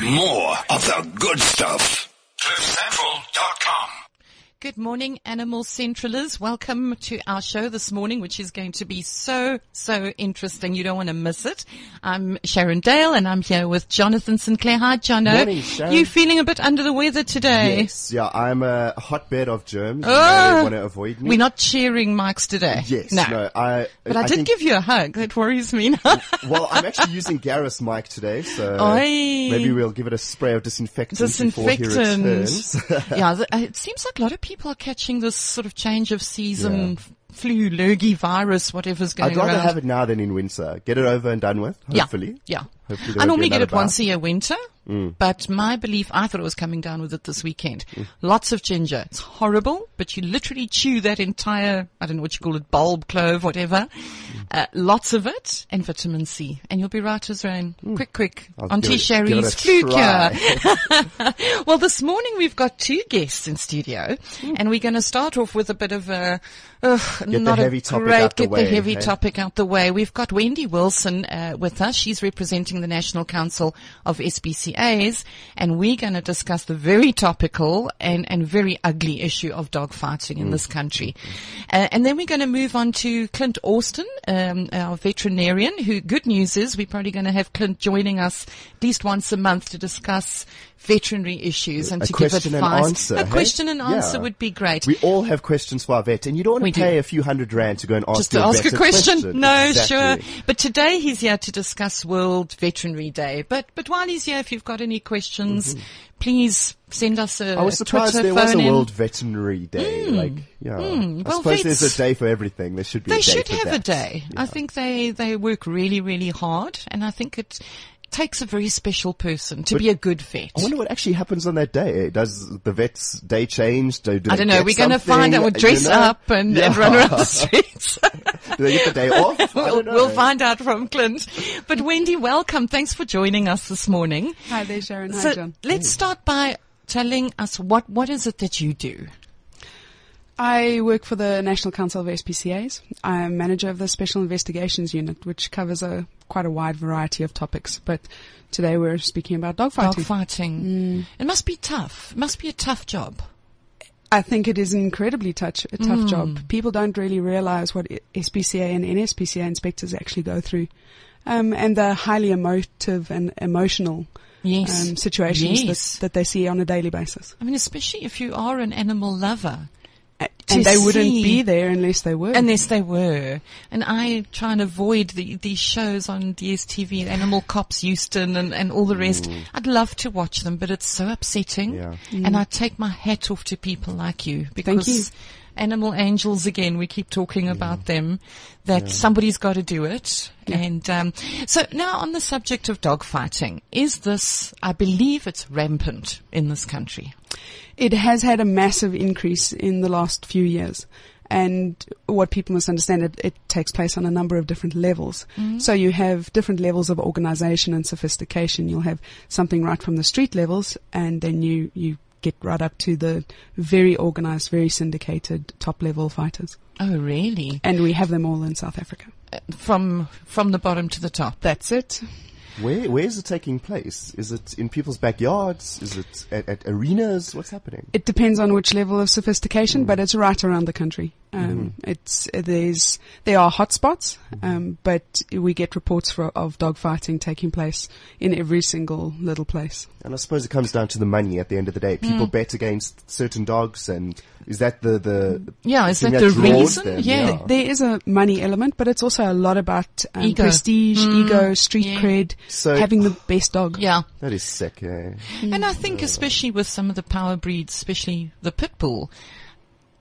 More of the good stuff. Good morning, Animal Centralers. Welcome to our show this morning, which is going to be so, so interesting. You don't want to miss it. I'm Sharon Dale and I'm here with Jonathan Sinclair. Hi, Jono. Morning, Sharon. You feeling a bit under the weather today? Yes, yeah, I'm a hotbed of germs. You Oh, know, want to avoid me. We're not sharing mics today. Yes, No. no, I. but I, did think- give you a hug. That worries me. Well, I'm actually using Gareth's mic today, so Oi. maybe we'll give it a spray of disinfectant, before he Disinfectant. returns. yeah, it seems like a lot of people are catching this sort of change of season f- flu, lurgy virus, whatever's going on. I'd rather around. have it now than in winter. Get it over and done with. Hopefully. Yeah. Hopefully there I normally get it once a year winter, Mm. but my belief, I thought it was coming down with it this weekend. Lots of ginger. It's horrible, but you literally chew that entire, I don't know what you call it, bulb, clove, whatever. Mm. Uh, lots of it and vitamin C. And you'll be right as rain. Mm. Quick, quick. I'll Auntie it- Sherry's flu cure. Well, this morning we've got two guests in studio, and we're going to start off with a bit of a the not heavy a topic great out the get way, the heavy hey? topic out the way. We've got Wendy Wilson uh, with us. She's representing the National Council of SPCA's, and we're going to discuss the very topical and and very ugly issue of dog fighting in this country. Uh, and then we're going to move on to Clint Austin, um, our veterinarian. Who good news is we're probably going to have Clint joining us at least once a month to discuss veterinary issues and A to question give and advice. answer, a hey? question and answer Yeah. would be great. We all have questions for our vet, and you don't want We to do. pay a few hundred rand to go and ask just to ask a question. No, Exactly. sure. But today he's here to discuss World Veterinary Day. But but while he's here, if you've got any questions, please send us a, Mm-hmm. I was surprised Twitter there was a in. World Veterinary Day. Like, yeah. I Mm. Well, suppose vets- there's a day for everything. There should be. They a day should have a that. day. I think they they work really really hard, and I think it takes a very special person to be a good vet. I wonder what actually happens on that day. Does the vet's day change? Do, do I don't know. We're going to find out. We'll You dress know? up and, and run around the streets. Do they get the day off? We'll, we'll find out from Clint. But Wendy, welcome. Thanks for joining us this morning. Hi there, Sharon. Hi, John. let's start by telling us what, what is it that you do? I work for the National Council of SPCAs. I'm manager of the Special Investigations Unit, which covers a quite a wide variety of topics. But today we're speaking about dog fighting. Dog fighting. Mm. It must be tough. It must be a tough job. I think it is an incredibly touch, a tough Mm. job. People don't really realize what SPCA and NSPCA inspectors actually go through. Um, and the highly emotive and emotional Yes. um, situations Yes. that, that they see on a daily basis. I mean, especially if you are an animal lover. A- To And they wouldn't be there unless they were. Unless they were. And I try and avoid the, these shows on DSTV, Animal Cops Houston and, and all the rest. I'd love to watch them, but it's so upsetting. Yeah. And I take my hat off to people like you because you. animal angels again, we keep talking about them, that somebody's got to do it. And, um, so now on the subject of dog fighting, is this, I believe it's rampant in this country. It has had a massive increase in the last few years. And what people must understand, it, it takes place on a number of different levels. So you have different levels of organization and sophistication. You'll have something right from the street levels and then you, you get right up to the very organized, very syndicated top level fighters. Oh, really? And we have them all in South Africa. Uh, From, from the bottom to the top. That's it. Where where is it taking place? Is it in people's backyards? Is it at, at arenas? What's happening? It depends on which level of sophistication, but it's right around the country. Um, It's there's there are hotspots, um, but we get reports for, of dog fighting taking place in every single little place. And I suppose it comes down to the money at the end of the day. People Hmm. bet against certain dogs, and is that the the Yeah, is thing that the reason? them? Yeah. There is a money element, but it's also a lot about um, Ego. prestige, ego, street yeah. cred, So- having the best dog. Yeah. that is sick. Eh? And I think especially with some of the power breeds, especially the pit bull,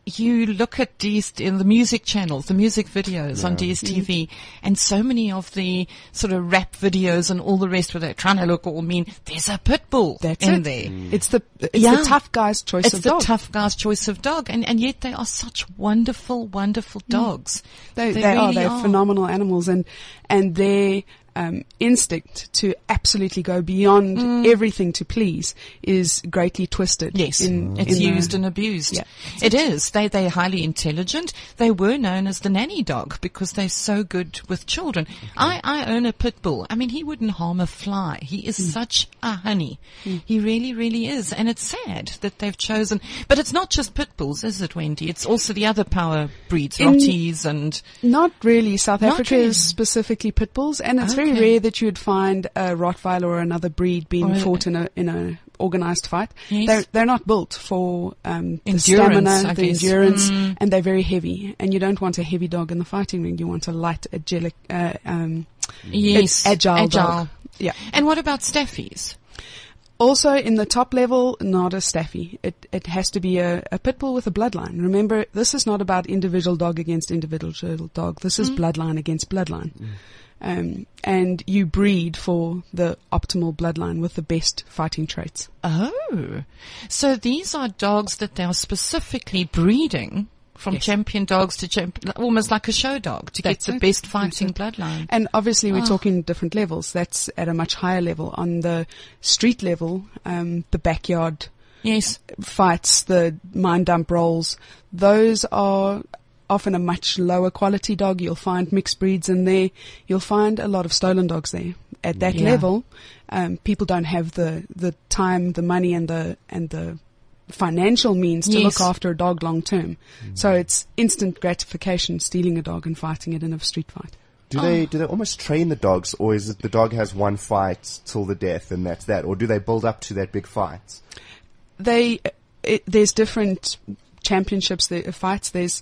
you look at DS, in the music channels, the music videos on DSTV, and so many of the sort of rap videos and all the rest where they're trying to look all mean, there's a pit bull That's in it. there. Mm. It's the it's Yeah. the tough guy's choice It's of the dog. tough guy's choice of dog, and, and yet they are such wonderful, wonderful mm. dogs. They, They they, are. really They're are. phenomenal animals, and and their um, instinct to absolutely go beyond everything to please is greatly twisted. Mm. Yes, in, it's in the- used and abused. Yeah. It is. They they're highly intelligent. They were known as the nanny dog because they're so good with children. I I own a pit bull. I mean, he wouldn't harm a fly. He is Mm. such a honey. He really, really is. And it's sad that they've chosen. But it's not just pit bulls, is it, Wendy? It's also the other power breeds, In- Rotties and Not really. South Not Africa really. is specifically pit bulls, and it's very Okay. rare that you would find a Rottweiler or another breed being Or a- fought in a in a organized fight. Yes. They're they're not built for um, the Endurance, stamina, I the guess. endurance, Mm. and they're very heavy. And you don't want a heavy dog in the fighting ring. You want a light, agile, uh, um, yes, agile dog. Yeah. And what about staffies? Also, in the top level, not a staffy. It it has to be a, a pit bull with a bloodline. Remember, this is not about individual dog against individual dog. This is bloodline against bloodline. Um, and you breed for the optimal bloodline with the best fighting traits. Oh, so these are dogs that they are specifically breeding from Yes. champion dogs to champ, almost like a show dog to That's get the it. best fighting bloodline. And obviously, we're Oh. talking different levels. That's at a much higher level. On the street level, um, the backyard Yes, fights, the mine dump rolls, those are often a much lower quality dog. You'll find mixed breeds in there. You'll find a lot of stolen dogs there. At that Yeah. level, um, people don't have the, the time, the money and the, and the financial means to Yes. look after a dog long term. So it's instant gratification stealing a dog and fighting it in a street fight. Do they do they almost train the dogs, or is it the dog has one fight till the death and that's that, or do they build up to that big fight? they it, there's different championships there fights there's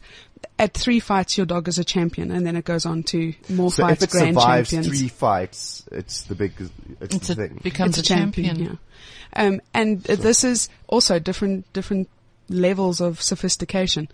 at three fights your dog is a champion and then it goes on to more So fights if it grand survives champions three fights, it's the big it's, it's the a, thing. becomes it's a champion. yeah um and this is also different different levels of sophistication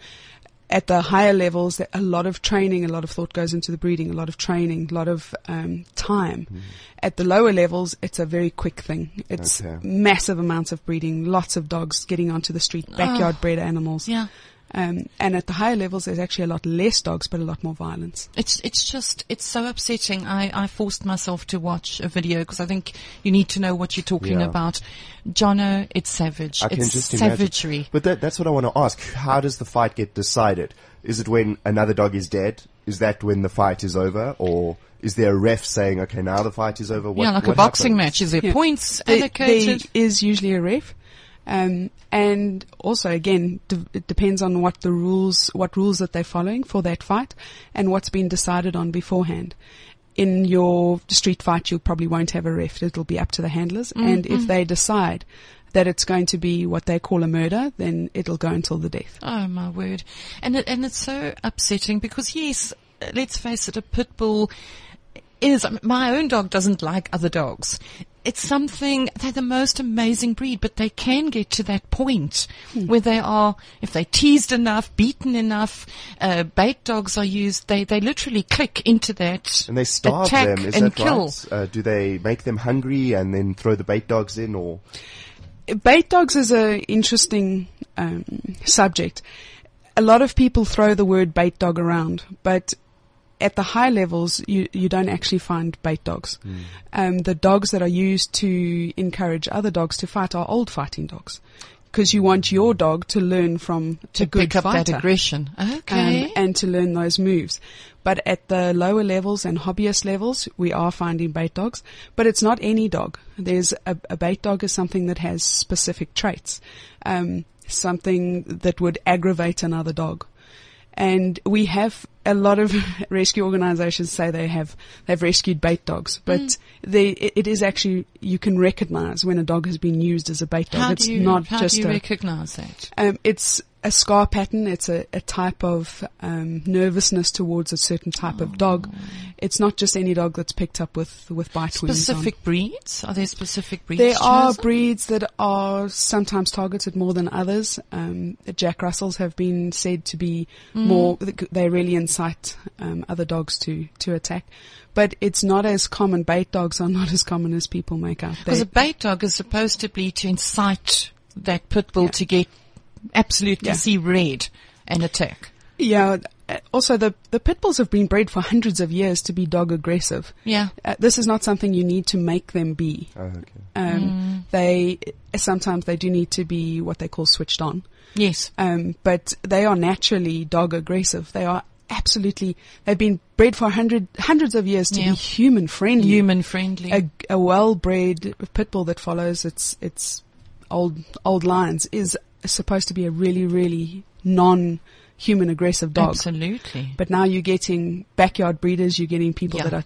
at the higher levels, a lot of training, a lot of thought goes into the breeding, a lot of training, a lot of um, time. Hmm. At the lower levels, it's a very quick thing. It's Okay. massive amounts of breeding, lots of dogs getting onto the street, backyard bred animals. Yeah. Um, and at the higher levels, there's actually a lot less dogs, but a lot more violence. It's it's just it's so upsetting. I, I forced myself to watch a video because I think you need to know what you're talking Yeah. about. Jono, it's savage. I can it's just imagine. savagery. But that, that's what I want to ask. How does the fight get decided? Is it when another dog is dead? Is that when the fight is over? Or is there a ref saying, okay, now the fight is over? What, yeah, like a boxing happens? match. Is there Yeah. points There- allocated? There is usually a ref. Um, and also again, it depends on what the rules, what rules that they're following for that fight and what's been decided on beforehand. In your street fight, you probably won't have a ref. It'll be up to the handlers. And if they decide that it's going to be what they call a murder, then it'll go until the death. Oh my word. And it, and it's so upsetting because yes, let's face it, a pit bull is, my own dog doesn't like other dogs. It's something, they're the most amazing breed, but they can get to that point where they are, if they're teased enough, beaten enough, uh, bait dogs are used, they, they literally click into that And they starve attack them, is and that kill. right? Uh, do they make them hungry and then throw the bait dogs in or? Bait dogs is a interesting um, subject. A lot of people throw the word bait dog around, but at the high levels, you, you don't actually find bait dogs. Um, the dogs that are used to encourage other dogs to fight are old fighting dogs. Because you want your dog to learn from To a good pick up fighter that aggression. Okay. um, and to learn those moves. But at the lower levels and hobbyist levels, we are finding bait dogs. But it's not any dog. There's a, a bait dog is something that has specific traits, um, something that would aggravate another dog. And we have a lot of rescue organizations say they have, they've rescued bait dogs, but Mm. they, it, it is actually, you can recognize when a dog has been used as a bait dog. how it's do you, not how just do you a, recognize that? um, it's a scar pattern. It's a, a type of um, nervousness towards a certain type of dog. It's not just any dog that's picked up with with bite wounds. Specific breeds? Are there specific breeds? There are chosen? breeds that are sometimes targeted more than others. Um, Jack Russells have been said to be Mm. more. They're really incite um, other dogs to to attack, but it's not as common. Bait dogs are not as common as people make out. Because a bait dog is supposed to be to incite that pit bull Yeah. to get absolutely Yeah. see red and attack. Yeah, also the the pit bulls have been bred for hundreds of years to be dog aggressive. Yeah. Uh, this is not something you need to make them be. Oh, okay. Um, They sometimes they do need to be what they call switched on, Yes. um, but they are naturally dog aggressive. They are absolutely. They've been bred for hundred hundreds of years to Yeah. be human friendly. Human friendly. a, a well-bred pit bull that follows its its old old lines is supposed to be a really really non-human aggressive dog. Absolutely. But now you're getting backyard breeders. You're getting people Yeah. that are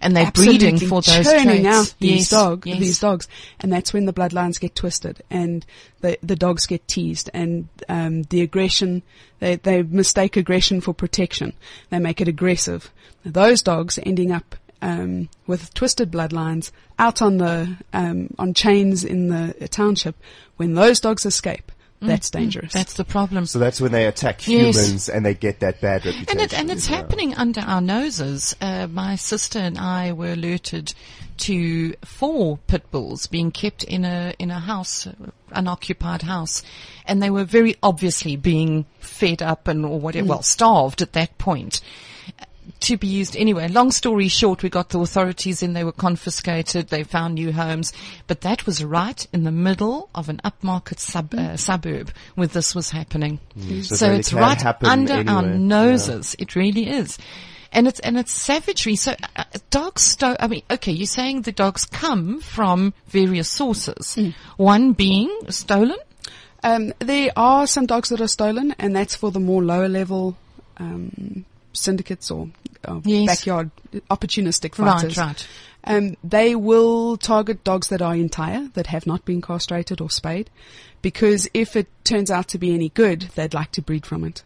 And they're breeding for those churning traits. out these yes. dog yes. these dogs, and that's when the bloodlines get twisted and the the dogs get teased and um, the aggression they they mistake aggression for protection. They make it aggressive. Those dogs ending up um, with twisted bloodlines out on the um, on chains in the township. When those dogs escape, that's dangerous. That's the problem. So that's when they attack Yes. humans and they get that bad reputation. And, it, and it's Yeah. happening under our noses. Uh, my sister and I were alerted to four pit bulls being kept in a in a house, an occupied house, and they were very obviously being fed up and or whatever, well, starved at that point. Uh, To be used anyway. Long story short, we got the authorities in. They were confiscated. They found new homes, but that was right in the middle of an upmarket sub, uh, suburb where this was happening. So So, really it's right under our anywhere. noses. It really is. And it's, and it's savagery. So uh, dogs sto- I mean, okay, you're saying the dogs come from various sources. One being stolen. Um, there are some dogs that are stolen, and that's for the more lower level um, syndicates or, or Yes. backyard opportunistic fighters. right. right. Um, they will target dogs that are entire, that have not been castrated or spayed, because if it turns out to be any good, they'd like to breed from it.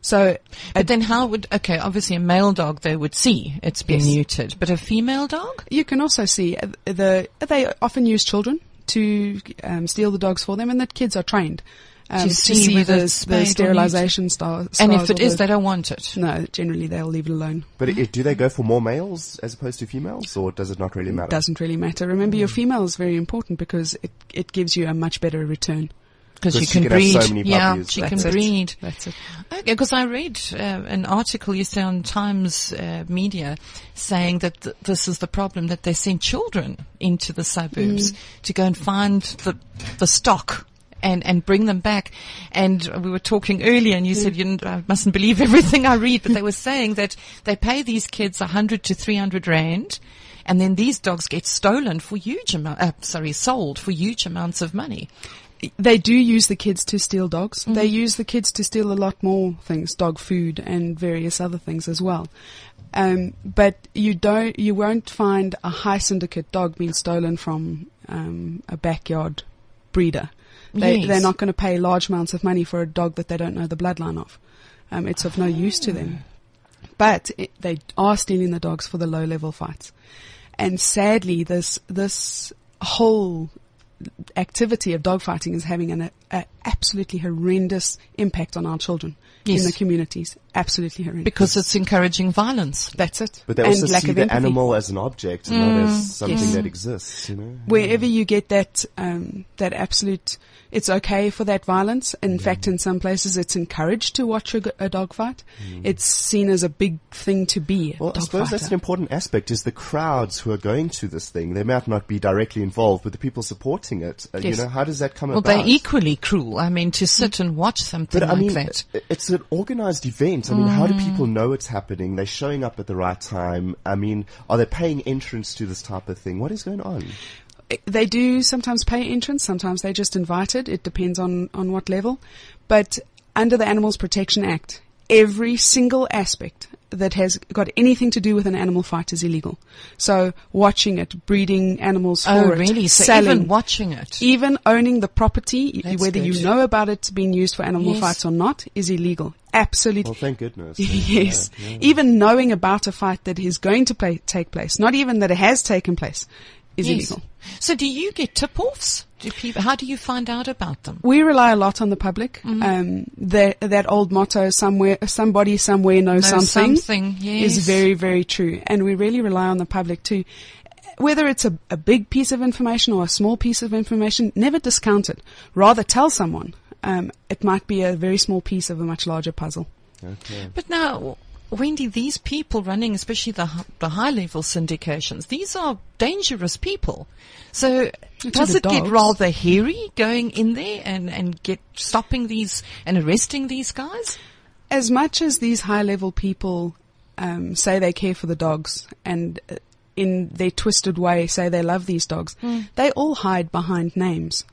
So, But then how would, okay, obviously a male dog they would see it's been Yes. neutered, but a female dog? you can also see uh, the they often use children to um, steal the dogs for them, and that kids are trained um, To see whether the, the sterilization star. And if stars it or is, the- they don't want it. no, generally they'll leave it alone. But it, do they go for more males as opposed to females, or does it not really matter? It Doesn't really matter. Remember, your female is very important because it it gives you a much better return. Because she 'Cause she can can have breed. so many yeah, she That's can it. breed. That's it. Okay, because I read uh, an article yesterday on Times uh, Media saying that th- this is the problem that they send children into the suburbs to go and find the the stock. And, and bring them back. And we were talking earlier and you said you I mustn't believe everything I read, but they were saying that they pay these kids a hundred to three hundred rand and then these dogs get stolen for huge amount, uh, sorry, sold for huge amounts of money. They do use the kids to steal dogs. Mm-hmm. They use the kids to steal a lot more things, dog food and various other things as well. Um, but you don't, you won't find a high syndicate dog being stolen from um, a backyard breeder. They, Yes. They're not going to pay large amounts of money for a dog that they don't know the bloodline of. Um, it's of no use to them. But it, they are stealing the dogs for the low level fights. And sadly, this, this whole activity of dogfighting is having an a, absolutely horrendous impact on our children Yes. in the communities. Absolutely horrendous. Because it's encouraging violence. That's it. But they and also lack see the empathy. animal as an object and not as something Yes. that exists. You know. Wherever you get that, um, that absolute, it's okay for that violence. In fact, in some places, it's encouraged to watch a dog fight. It's seen as a big thing to be. A Well, I dog suppose that's an important aspect is the crowds who are going to this thing. They might not be directly involved, but the people supporting it. Uh, Yes. You know, how does that come Well, about? they're equally cruel. I mean, to sit and watch something But I mean, that. it's an organized event. I mean, how do Mm. people know it's happening? They're showing up at the right time. I mean, are they paying entrance to this type of thing? What is going on? They do sometimes pay entrance, sometimes they're just invited. It depends on, on what level. But under the Animals Protection Act, every single aspect that has got anything to do with an animal fight is illegal. So watching it, breeding animals oh, for Oh, it, really? So selling, even watching it. even owning the property, That's whether good. you know about it being used for animal Yes. fights or not, is illegal. Absolutely. Well, thank goodness. Yes. Yeah, yeah. Even knowing about a fight that is going to play, take place, not even that it has taken place, is Yes. illegal. So do you get tip-offs? Do people, how do you find out about them? We rely a lot on the public. Mm-hmm. Um, that that old motto, somewhere, somebody somewhere knows Know something, something, yes. is very, very true. And we really rely on the public too. Whether it's a, a big piece of information or a small piece of information, never discount it. Rather tell someone. Um, it might be a very small piece of a much larger puzzle. Okay. But now, Wendy, these people running, especially the the high level syndications, these are dangerous people. So does it get rather hairy going in there and and get stopping these and arresting these guys? as much as these high level people um, say they care for the dogs and uh, in their twisted way say they love these dogs, they all hide behind names.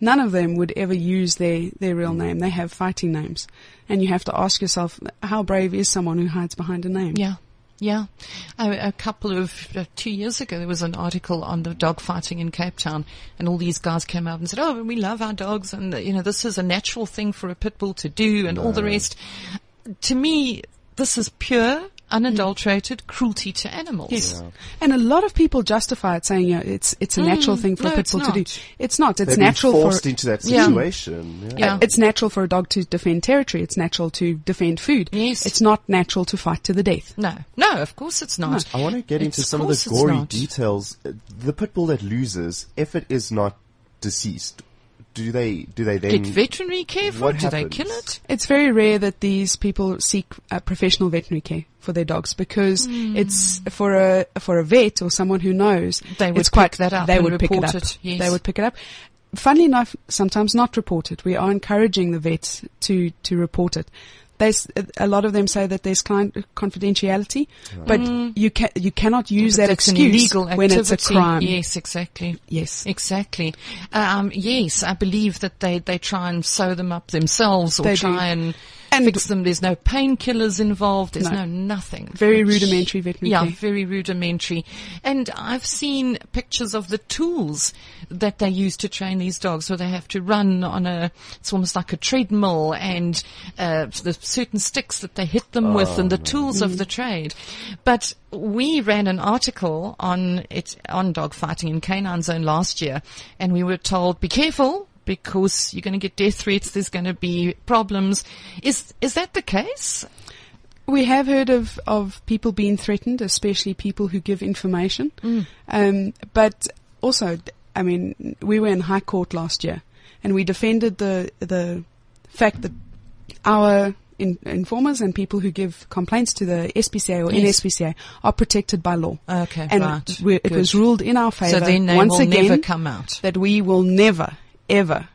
None of them would ever use their, their real name. They have fighting names. And you have to ask yourself, how brave is someone who hides behind a name? Yeah. Yeah. A, a couple of, uh, two years ago, there was an article on the dog fighting in Cape Town and all these guys came out and said, oh, we love our dogs and, you know, this is a natural thing for a pit bull to do and all the rest. To me, this is pure, unadulterated cruelty to animals. Yes. And a lot of people justify it saying, yeah, it's, it's a natural thing for no, a pit bull to do. It's not. It's They've natural been for, forced into that situation. Yeah. Yeah. Uh, It's natural for a dog to defend territory. It's natural to defend food. Yes. It's not natural to fight to the death. No, no, of course it's not. I want to get into some of the gory details. Uh, The pit bull that loses, if it is not deceased, do they do they then Get veterinary care for what it? Do they kill it? It's very rare that these people seek uh, professional veterinary care for their dogs because it's for a for a vet or someone who knows. They would it's quite, pick that up They and would pick it report up. it, yes. They would pick it up. Funnily enough, sometimes not report it. We are encouraging the vets to to report it. There's a lot of them say that there's client confidentiality, but you can you cannot use that It's an excuse illegal when it's a crime. Yes, exactly. Yes. Exactly. Um, yes, I believe that they, they try and sew them up themselves or They try do. and, And- fix them. There's no painkillers involved. There's no, No. nothing. Very Which- rudimentary veterinary Yeah, care. very rudimentary. And I've seen pictures of the tools that they use to train these dogs where they have to run on a, it's almost like a treadmill and, uh, the certain sticks that they hit them with and the tools of the trade. But we ran an article on it, on dog fighting in Canine Zone last year and we were told, be careful because you're going to get death threats. There's going to be problems. Is, is that the case? We have heard of, of people being threatened, especially people who give information. Um, but also, I mean, we were in High Court last year, and we defended the the fact that our in, informers and people who give complaints to the SPCA or Yes. NSPCA are protected by law. Okay, and right. it Good. was ruled in our favour So their name once will again never come out. that we will never ever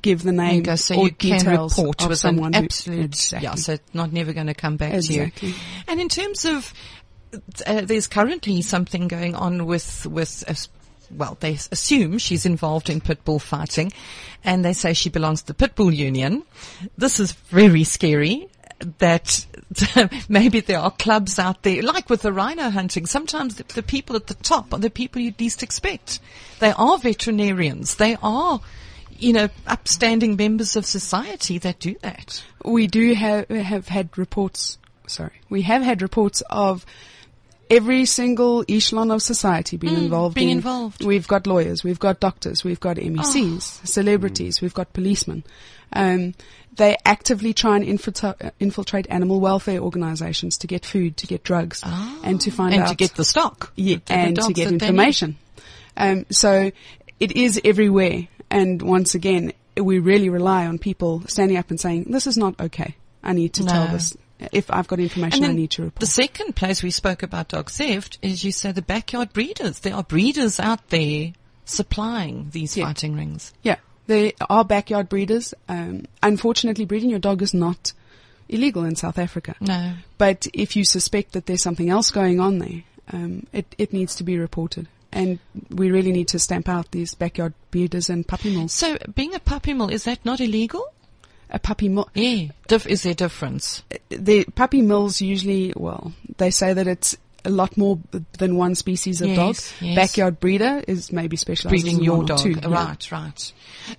give the name Go, so or you can details report of with someone an who- absolute, exactly. yeah, so it's not never going to come back Exactly. to you. And in terms of, uh, there's currently something going on with, with, uh, well, they assume she's involved in pit bull fighting and they say she belongs to the pit bull union. This is very scary that maybe there are clubs out there, like with the rhino hunting, sometimes the, the people at the top are the people you'd least expect. They are veterinarians. They are, you know, upstanding members of society that do that. we do have have had reports. Sorry, we have had reports of every single echelon of society being involved. Mm, being in- involved. We've got lawyers, we've got doctors, we've got MECs, Oh. celebrities, we've got policemen. Um, they actively try and infiltra- infiltrate animal welfare organisations to get food, to get drugs, and to find out. and out to get the stock. yeah, the and to get information. Um, so it is everywhere. And once again, we really rely on people standing up and saying, "This is not okay. I need to tell this. If I've got information, I need to report." The second place we spoke about dog theft is you say the backyard breeders. There are breeders out there supplying these Yeah. fighting rings. yeah, there are backyard breeders. Um, unfortunately, breeding your dog is not illegal in South Africa. No. But if you suspect that there's something else going on there, um, it, it needs to be reported. And we really need to stamp out these backyard breeders and puppy mills. So being a puppy mill, is that not illegal? A puppy mill. Yeah. Dif- is there a difference? Uh, the puppy mills usually, well, they say that it's a lot more than one species of Yes, dog. yes. Backyard breeder is maybe specialized Breeding in your dog. two. yeah. Right, right.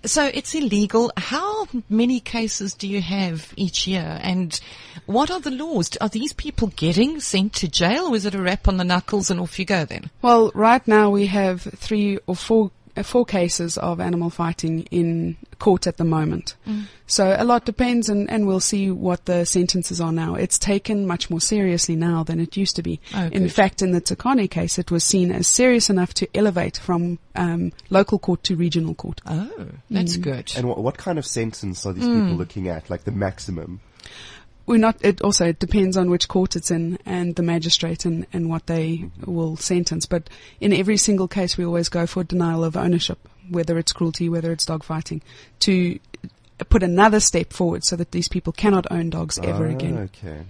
So it's illegal. How many cases do you have each year? And what are the laws? Are these people getting sent to jail or is it a rap on the knuckles and off you go then? Well, right now we have three or four four cases of animal fighting in court at the moment. Mm. So a lot depends, and, and we'll see what the sentences are now. It's taken much more seriously now than it used to be. Oh, in fact, in the Tsakane case, it was seen as serious enough to elevate from um, local court to regional court. Oh, Mm. that's good. And what, what kind of sentence are these Hmm. people looking at? Like the maximum? We're not. It also it depends on which court it's in and the magistrate and, and what they will sentence. But in every single case, we always go for denial of ownership, whether it's cruelty, whether it's dog fighting, to put another step forward so that these people cannot own dogs ever Ah, again. Okay.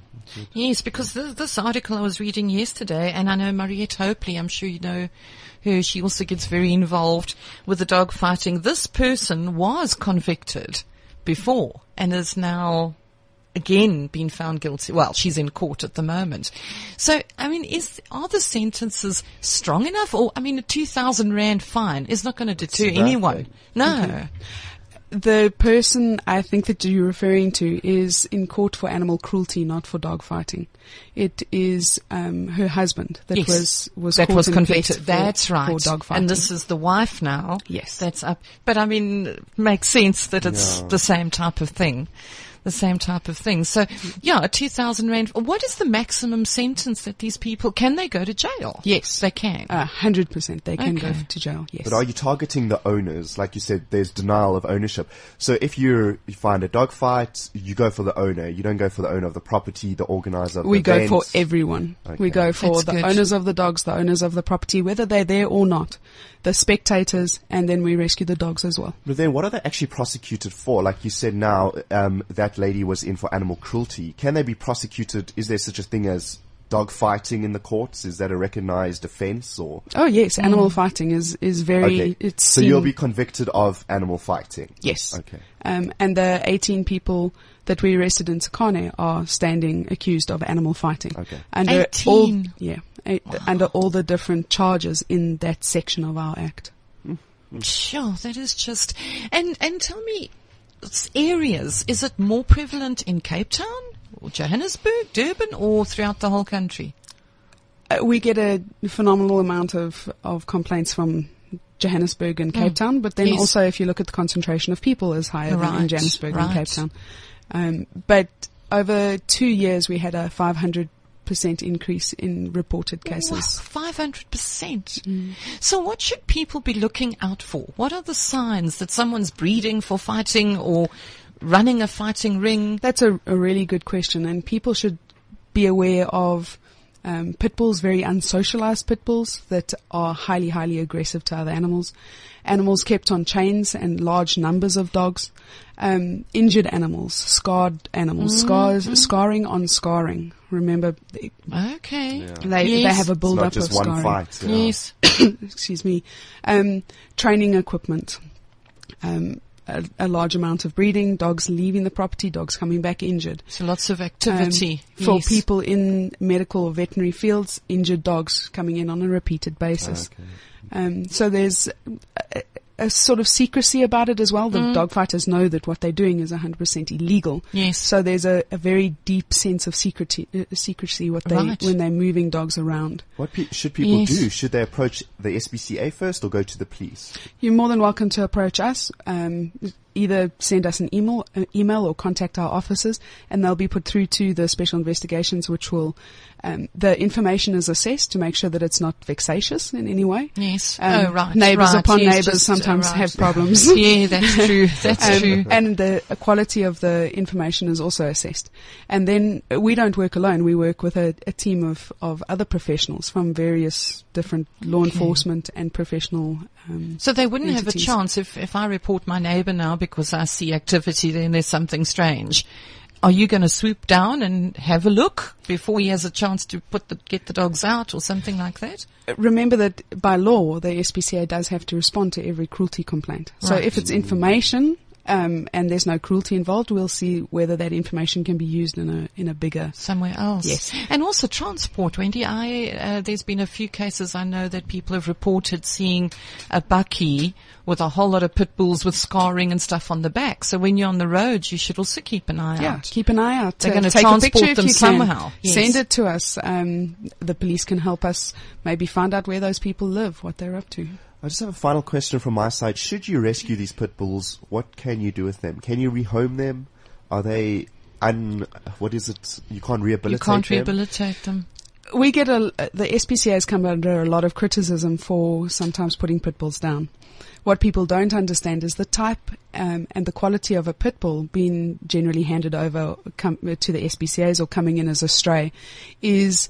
Yes, because this, this article I was reading yesterday, and I know Mariette Hopley, I'm sure you know her, she also gets very involved with the dog fighting. This person was convicted before and is now again been found guilty. Well, she's in court at the moment. So, I mean, is, are the sentences strong enough? Or, I mean, a 2000 rand fine is not going to deter nothing. anyone. No. The person I think that you're referring to is in court for animal cruelty, not for dog fighting. It is um, her husband that Yes. was was that was convicted. vexed for- That's right. For dog fighting. and this is the wife now. Yes. That's up. But I mean, it makes sense that it's Yeah. the same type of thing. The same type of thing. So, yeah, a 2000 rand. What is the maximum sentence that these people, can they go to jail? Yes. They can. A hundred percent, they can go to jail. Yes. But are you targeting the owners? Like you said, there's denial of ownership. So if you're, you find a dog fight, you go for the owner. You don't go for the owner of the property, the organizer of we the go event. for everyone. Okay. We go for That's the good. owners of the dogs, the owners of the property, whether they're there or not, the spectators, and then we rescue the dogs as well. But then what are they actually prosecuted for? Like you said now, um, that lady was in for animal cruelty. Can they be prosecuted? Is there such a thing as dog fighting in the courts? Is that a recognized offense or? Oh yes, animal fighting is is very. Okay. It's so you'll be convicted of animal fighting? Yes. Okay. Um, and the 18 people that we arrested in Tsakane are standing accused of animal fighting. Okay. Under 18? all, yeah, eight, under all the different charges in that section of our act. Sure, that is just, and, and tell me, areas, is it more prevalent in Cape Town, or Johannesburg, Durban, or throughout the whole country? Uh, we get a phenomenal amount of, of complaints from Johannesburg and Cape Town, but then Mm. Yes. also if you look at the concentration of people is higher than in Right, Johannesburg and. Cape Town. Um, but over two years we had a 500% increase in reported cases. Five hundred percent. Mm. So, what should people be looking out for? What are the signs that someone's breeding for fighting or running a fighting ring? That's a, a really good question, and people should be aware of um, pit bulls, very unsocialized pit bulls that are highly, highly aggressive to other animals. Animals kept on chains and large numbers of dogs. Um, injured animals, scarred animals, scars, scarring on scarring. Remember, they, Okay. they, they Yes. have a It's build not up just of one scarring. fight. yeah. Yes. excuse me, um, training equipment, um, a, a large amount of breeding, dogs leaving the property, dogs coming back injured. So lots of Um, activity for Yes. people in medical or veterinary fields, injured dogs coming in on a repeated basis. Um, so there's a, a sort of secrecy about it as well. The dog fighters know that what they're doing is 100% illegal. Yes. So there's a, a very deep sense of secrecy, uh, secrecy what they Right. when they're moving dogs around. What pe- should people Yes. do? Should they approach the SPCA first or go to the police? You're more than welcome to approach us. Um, either send us an email, uh, email or contact our offices, and they'll be put through to the special investigations, which will um, the information is assessed to make sure that it's not vexatious in any way. Yes. Um, oh, right. Neighbours right. upon Yes, neighbours just, uh, sometimes right. have problems. Yeah, that's true. That's Um, true. and the quality of the information is also assessed. And then we don't work alone. We work with a, a team of, of other professionals from various different law Okay. enforcement and professional. Um, So they wouldn't have a chance if, if I report my neighbour now because I see activity then there's something strange. Are you going to swoop down and have a look before he has a chance to put the, get the dogs out or something like that? remember that by law, the SPCA does have to respond to every cruelty complaint. So Right. if it's information um, and there's no cruelty involved, we'll see whether that information can be used in a in a bigger. Somewhere else. Yes. And also transport, Wendy. I, uh, there's been a few cases I know that people have reported seeing a bakkie with a whole lot of pit bulls with scarring and stuff on the back. So when you're on the road, you should also keep an eye Yeah, out. keep an eye out. They're Uh, take a transport them somehow. Yes. Send it to us. Um, the police can help us maybe find out where those people live, what they're up to. I just have a final question from my side. Should you rescue these pit bulls, what can you do with them? Can you rehome them? Are they un, what is it? You can't rehabilitate. You rehabilitate can't them? rehabilitate them. we get a the SPCA has come under a lot of criticism for sometimes putting pit bulls down. What people don't understand is the type um, and the quality of a pit bull being generally handed over com- to the SPCA's or coming in as a stray is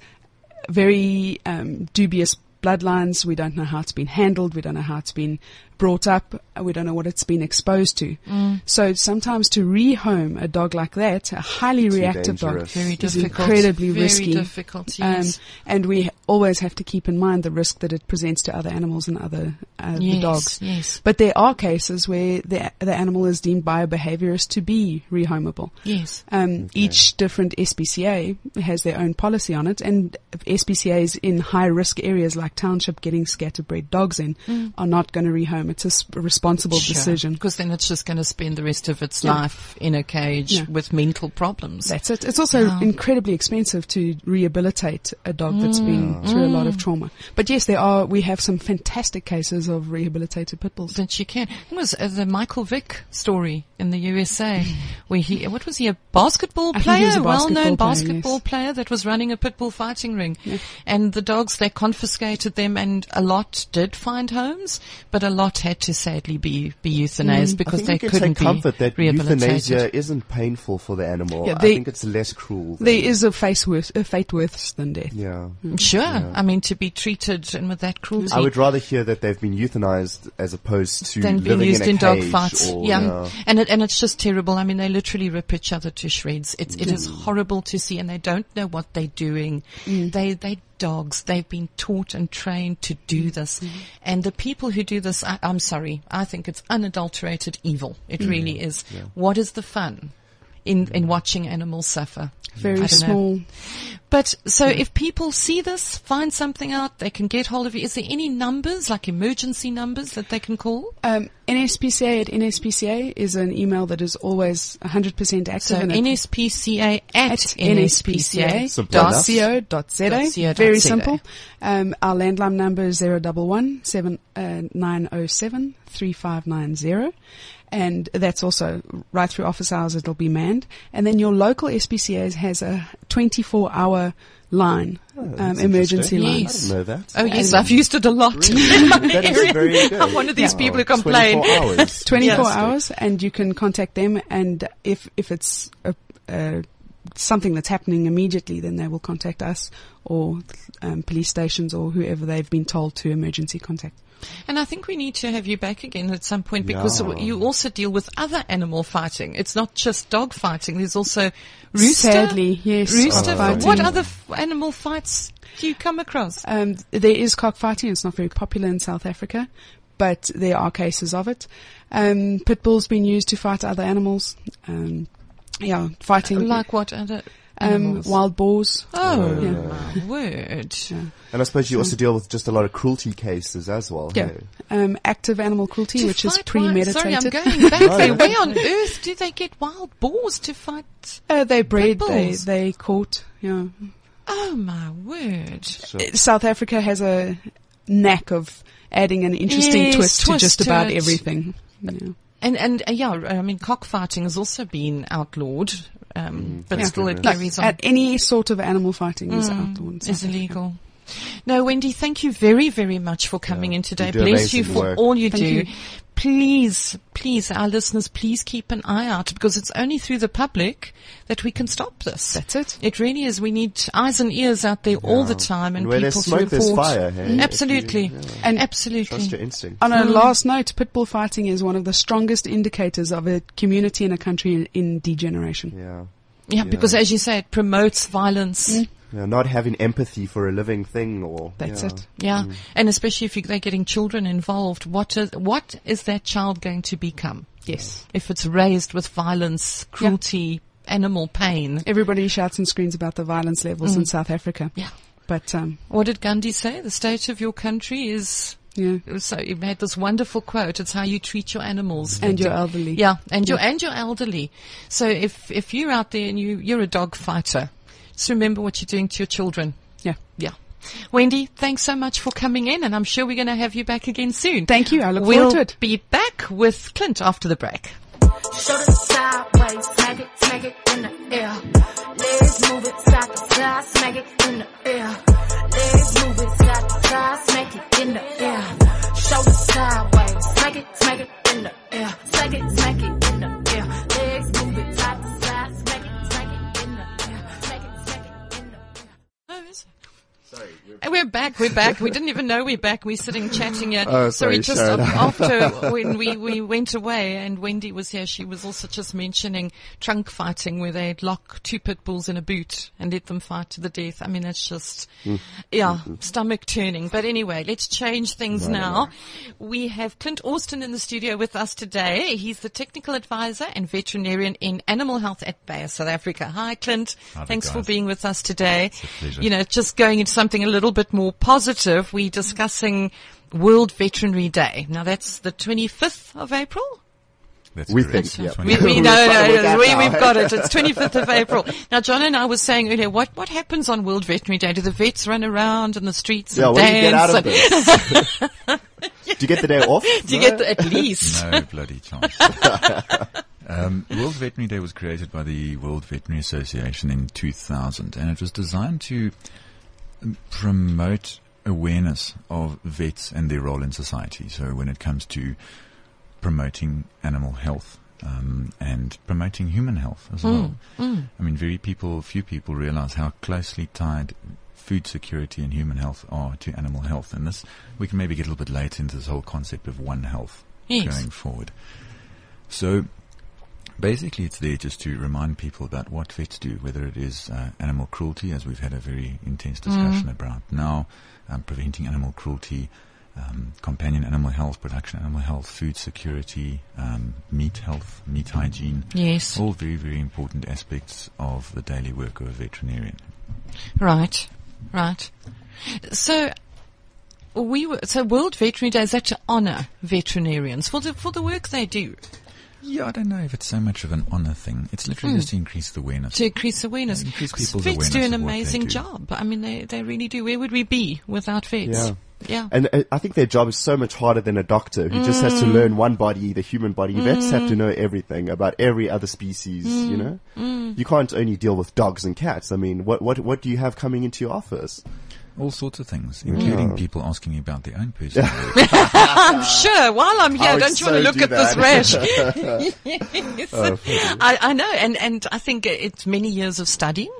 very um, dubious bloodlines. We don't know how it's been handled. We don't know how it's been brought up. We don't know what it's been exposed to. Mm. So sometimes to rehome a dog like that, a highly Too reactive dog, dangerous. Very is difficult. incredibly Very risky. difficult, Um, yes. and we always have to keep in mind the risk that it presents to other animals and other uh, the yes, dogs. yes, But there are cases where the the animal is deemed by a behaviourist to be rehomable. yes. Um, Each different SPCA has their own policy on it, and SPCA's in high risk areas like township getting scatterbred dogs in are not going to rehome. It's a responsible decision. Because then it's just going to spend the rest of its Yeah. life in a cage Yeah. with mental problems. That's it. It's also Yeah. incredibly expensive to rehabilitate a dog that's been through a lot of trauma. But yes, there are. We have some fantastic cases of rehabilitated pit bulls. that you can. It was uh, the Michael Vick story in the USA, where he, what was he, a basketball I player, he was a well-known basketball player, yes. player that was running a pit bull fighting ring, and the dogs they confiscated them, and a lot did find homes, but a lot had to sadly be be euthanized Mm. because I they think we couldn't take comfort be that euthanasia isn't painful for the animal. Yeah, I think it's less cruel. There than- is a face worse, a fate worse than death. Yeah. Mm. Mm, sure, I mean to be treated and with that cruelty. I would rather hear that they've been euthanized as opposed to than being used in, a in dog fights. or- yeah. and it, and it's just terrible. I mean, they literally rip each other to shreds. It's it is mm. horrible to see, and they don't know what they're doing. They they dogs. They've been taught and trained to do mm-hmm. this, mm-hmm. and the people who do this, I, I'm sorry, I think it's unadulterated evil. It mm. really is. What is the fun? In, in watching animals suffer. Very don't know. small. But so if people see this, find something out, they can get hold of you. Is there any numbers, like emergency numbers that they can call? Um, NSPCA at NSPCA is an email that is always 100% active. So NSPCA at, at NSPCA. Dot enough. .co.za. Dot co Very dot simple. Um, our landline number is 011 7, uh, 907 3590. And that's also right through office hours, it'll be manned. And then your local SPCA has a 24 hour line, um, Oh, That's emergency interesting. line. I didn't know that. Oh yes, And- I've used it a lot in my That is area. very good. I'm one of these Wow. people who complain. 24 hours. 24 Yes. hours and you can contact them and if, if it's a, a, something that's happening immediately, then they will contact us or um, police stations or whoever they've been told to emergency contact. And I think we need to have you back again at some point because Yeah. you also deal with other animal fighting. It's not just dog fighting. There's also rooster. Sadly, yes. Rooster. cockfighting. what other f- animal fights do you come across? Um, there is cockfighting. It's not very popular in South Africa, but there are cases of it. Um, pit bulls being used to fight other animals. Um, yeah, fighting Like what other um, wild boars. oh, Yeah. my word. Yeah. And I suppose you also deal with just a lot of cruelty cases as well. Yeah. hey? Um, active animal cruelty, To which is premeditated. Sorry, I'm going back there. Where on earth do they get wild boars to fight? Uh, they bred, they, they caught, yeah. Oh my word. So, Uh, South Africa has a knack of adding an interesting Yes, twist, to just to about it. everything. Yeah. And and uh, yeah, I mean cockfighting has also been outlawed, um, but Yeah. still it No, carries on. At any sort of animal fighting is Mm, outlawed. is South Africa. illegal. No, Wendy, thank you very, very much for coming Yeah, in today. Bless you for work. all you Thank do. you. Please, please, our listeners, please keep an eye out because it's only through the public that we can stop this. That's it. It really is. We need eyes and ears out there all the time and, And where people there's smoke, to there's report. fire. Hey? Absolutely. You- yeah. And Absolutely. Trust your instinct. On a Mm. last note, pit bull fighting is one of the strongest indicators of a community and a country in, in degeneration. Yeah. Yeah, because as you say, it promotes violence. Mm. Yeah, not having empathy for a living thing or. That's yeah. it. Yeah, and especially if you, they're getting children involved, what is what is that child going to become Yes. if it's raised with violence, cruelty, animal pain? Everybody shouts and screams about the violence levels in South Africa. Yeah. But, um, What did Gandhi say? The state of your country is. yeah. So you had this wonderful quote. It's how you treat your animals And your elderly. Yeah, and your and your elderly. So if if you're out there and you you're a dog fighter, just remember what you're doing to your children. Yeah. Yeah. Wendy, thanks so much for coming in, and I'm sure we're going to have you back again soon. Thank you. I look we'll forward to it. We'll be back with Clint after the break. Shoulder sideways, smack it, smack it in the air. Legs move it side to side, smack it in the air. Legs move it side to side, smack it in the air. Shoulders sideways, smack it, smack it in the air. Smack it, smack it And we're back, we're back. We didn't even know we're back. We're sitting chatting here. Oh, sorry, just Sharon. af- after when we, we went away and Wendy was here, she was also just mentioning trunk fighting where they'd lock two pit bulls in a boot and let them fight to the death. I mean, it's just, mm. yeah, mm-hmm. stomach turning. But anyway, let's change things now. We have Clint Austin in the studio with us today. He's the technical advisor and veterinarian in animal health at Bayer, South Africa. Hi, Clint. Howdy, Thanks for being with us today. a pleasure. You know, just going into something a little bit more positive, we're discussing World Veterinary Day. Now that's the 25th of April? That's We correct. think, yeah. We, we, We've no, got it no, we, we've got it. It's 25th of April. Now, John and I were saying earlier, what, what happens on World Veterinary Day? Do the vets run around in the streets Yeah, and what do you get dance? out of this? do you get the day off? Do you get the, at least? No bloody chance. um, World Veterinary Day was created by the World Veterinary Association in 2000, and it was designed to promote awareness of vets and their role in society. So when it comes to promoting animal health um, and promoting human health as well. I mean, very people, few people realize how closely tied food security and human health are to animal health. And this, we can maybe get a little bit later into this whole concept of one health Yes. going forward. So basically it's there just to remind people about what vets do, whether it is uh, animal cruelty, as we've had a very intense discussion about now, um, preventing animal cruelty, um, companion animal health, production animal health, food security, um, meat health, meat hygiene. Yes. All very, very important aspects of the daily work of a veterinarian. Right, right. So, we were, so World Veterinary Day is that to honour veterinarians for the, for the work they do, Yeah, I don't know if it's so much of an honor thing. It's literally just to increase the awareness. to increase awareness. Yeah, increase 'Cause people's vets do an of what they amazing do. job. I mean, they, they really do. Where would we be without vets? Yeah. Yeah. And uh, I think their job is so much harder than a doctor who just has Mm. to learn one body, the human body. Vets have to know everything about every other species, Mm. you know? You can't only deal with dogs and cats. I mean, what, what, what do you have coming into your office? All sorts of things, including people asking me about their own personal work. I'm sure. While I'm here, don't you want to look do at this rash? Yes. I, I know, and and I think it's many years of studying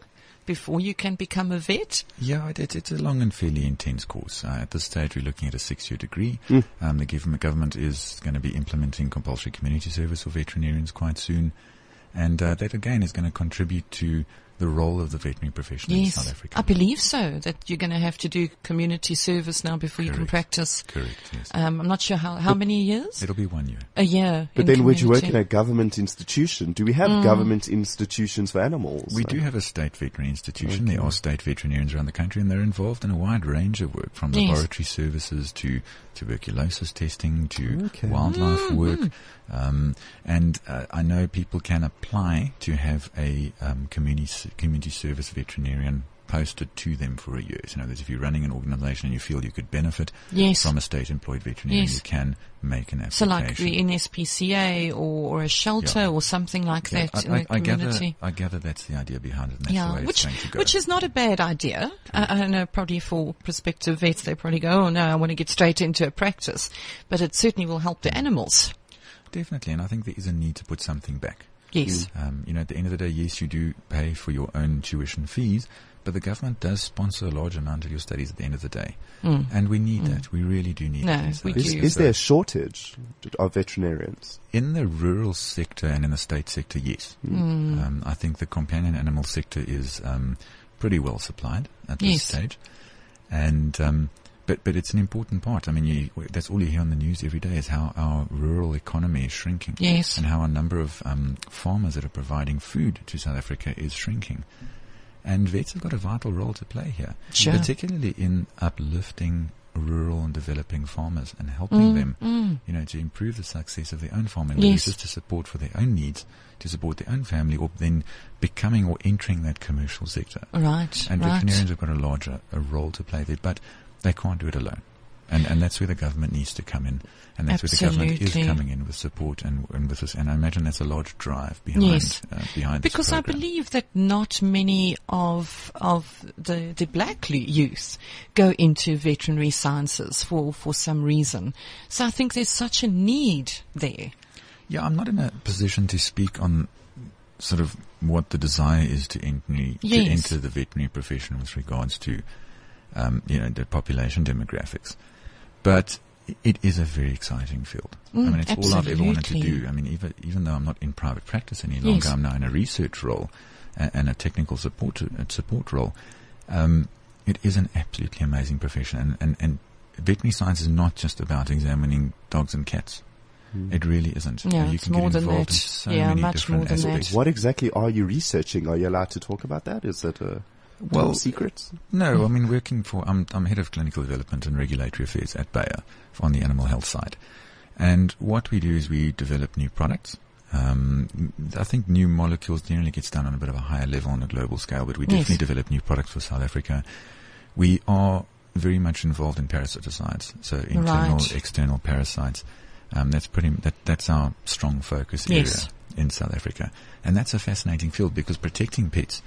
before you can become a vet. Yeah, it, it, it's a long and fairly intense course. Uh, at this stage, we're looking at a six-year degree. Hmm. Um, the government, government is going to be implementing compulsory community service for veterinarians quite soon. And uh, that, again, is going to contribute to the role of the veterinary profession in South Africa. I believe so. That you're going to have to do community service now before you can practice. Correct, yes. Um, I'm not sure how how many years. It'll be one year. A year. But in then would you work in a government institution? Do we have Mm. government institutions for animals? We do have a state veterinary institution. There are state veterinarians around the country, and they're involved in a wide range of work, from Yes. laboratory services to tuberculosis testing to Okay. wildlife Mm-hmm. work. Um, and uh, I know people can apply to have a um, community community service veterinarian posted to them for a year. So, in other words, if you're running an organisation and you feel you could benefit Yes. from a state-employed veterinarian, Yes. you can make an application. So like the NSPCA or, or a shelter Yeah. or something like Yeah, that in I, the I, I gather, community. I gather that's the idea behind it, and that's the Yeah, way which it's going to go. which is not a bad idea. I, I know probably for prospective vets, they probably go, "Oh no, I want to get straight into a practice," but it certainly will help the animals. Definitely, and I think there is a need to put something back. Yes, Um, you know, at the end of the day, yes, you do pay for your own tuition fees, but the government does sponsor a large amount of your studies at the end of the day. And we need that. We really do need Mm. No, that. we Is, do. is there a shortage of veterinarians? In the rural sector and in the state sector, yes. Mm. Um, I think the companion animal sector is um, pretty well supplied at this Yes. stage. And um, but but it's an important part. I mean, you, that's all you hear on the news every day is how our rural economy is shrinking. Yes. And how a number of um, farmers that are providing food to South Africa is shrinking. And vets have got a vital role to play here, Sure. particularly in uplifting rural and developing farmers and Mm, helping them, you know, to improve the success of their own farming, Yes. to support for their own needs, to support their own family, or then becoming or entering that commercial sector. right, And right. veterinarians have got a larger a role to play there, but they can't do it alone. And, and that's where the government needs to come in. And that's where the government is coming in with support and, and with this. And I imagine that's a large drive behind, Yes. uh, behind this Because I believe that not many of of the the black youth go into veterinary sciences for for some reason. So I think there's such a need there. Yeah, I'm not in a position to speak on sort of what the desire is to enter, to enter the veterinary profession with regards to, um, you know, the population demographics. But it is a very exciting field. I Mm, mean, it's all I've ever wanted to do. I mean, even, even though I'm not in private practice any longer, Yes. I'm now in a research role and, and a technical support, support role. Um, it is an absolutely amazing profession and, and, and veterinary science is not just about examining dogs and cats. It really isn't. Yeah, you it's can more get than involved that. in so Yeah, many much different more than that. aspects. What exactly are you researching? Are you allowed to talk about that? Is that a Well, secrets? No, I mean working for I'm I'm head of clinical development and regulatory affairs at Bayer on the animal health side, and what we do is we develop new products. Um, I think new molecules generally gets done on a bit of a higher level on a global scale, but we Yes. definitely develop new products for South Africa. We are very much involved in parasiticides, so internal, Right. external parasites. Um, that's pretty. That that's our strong focus area Yes. in South Africa, and that's a fascinating field because protecting pets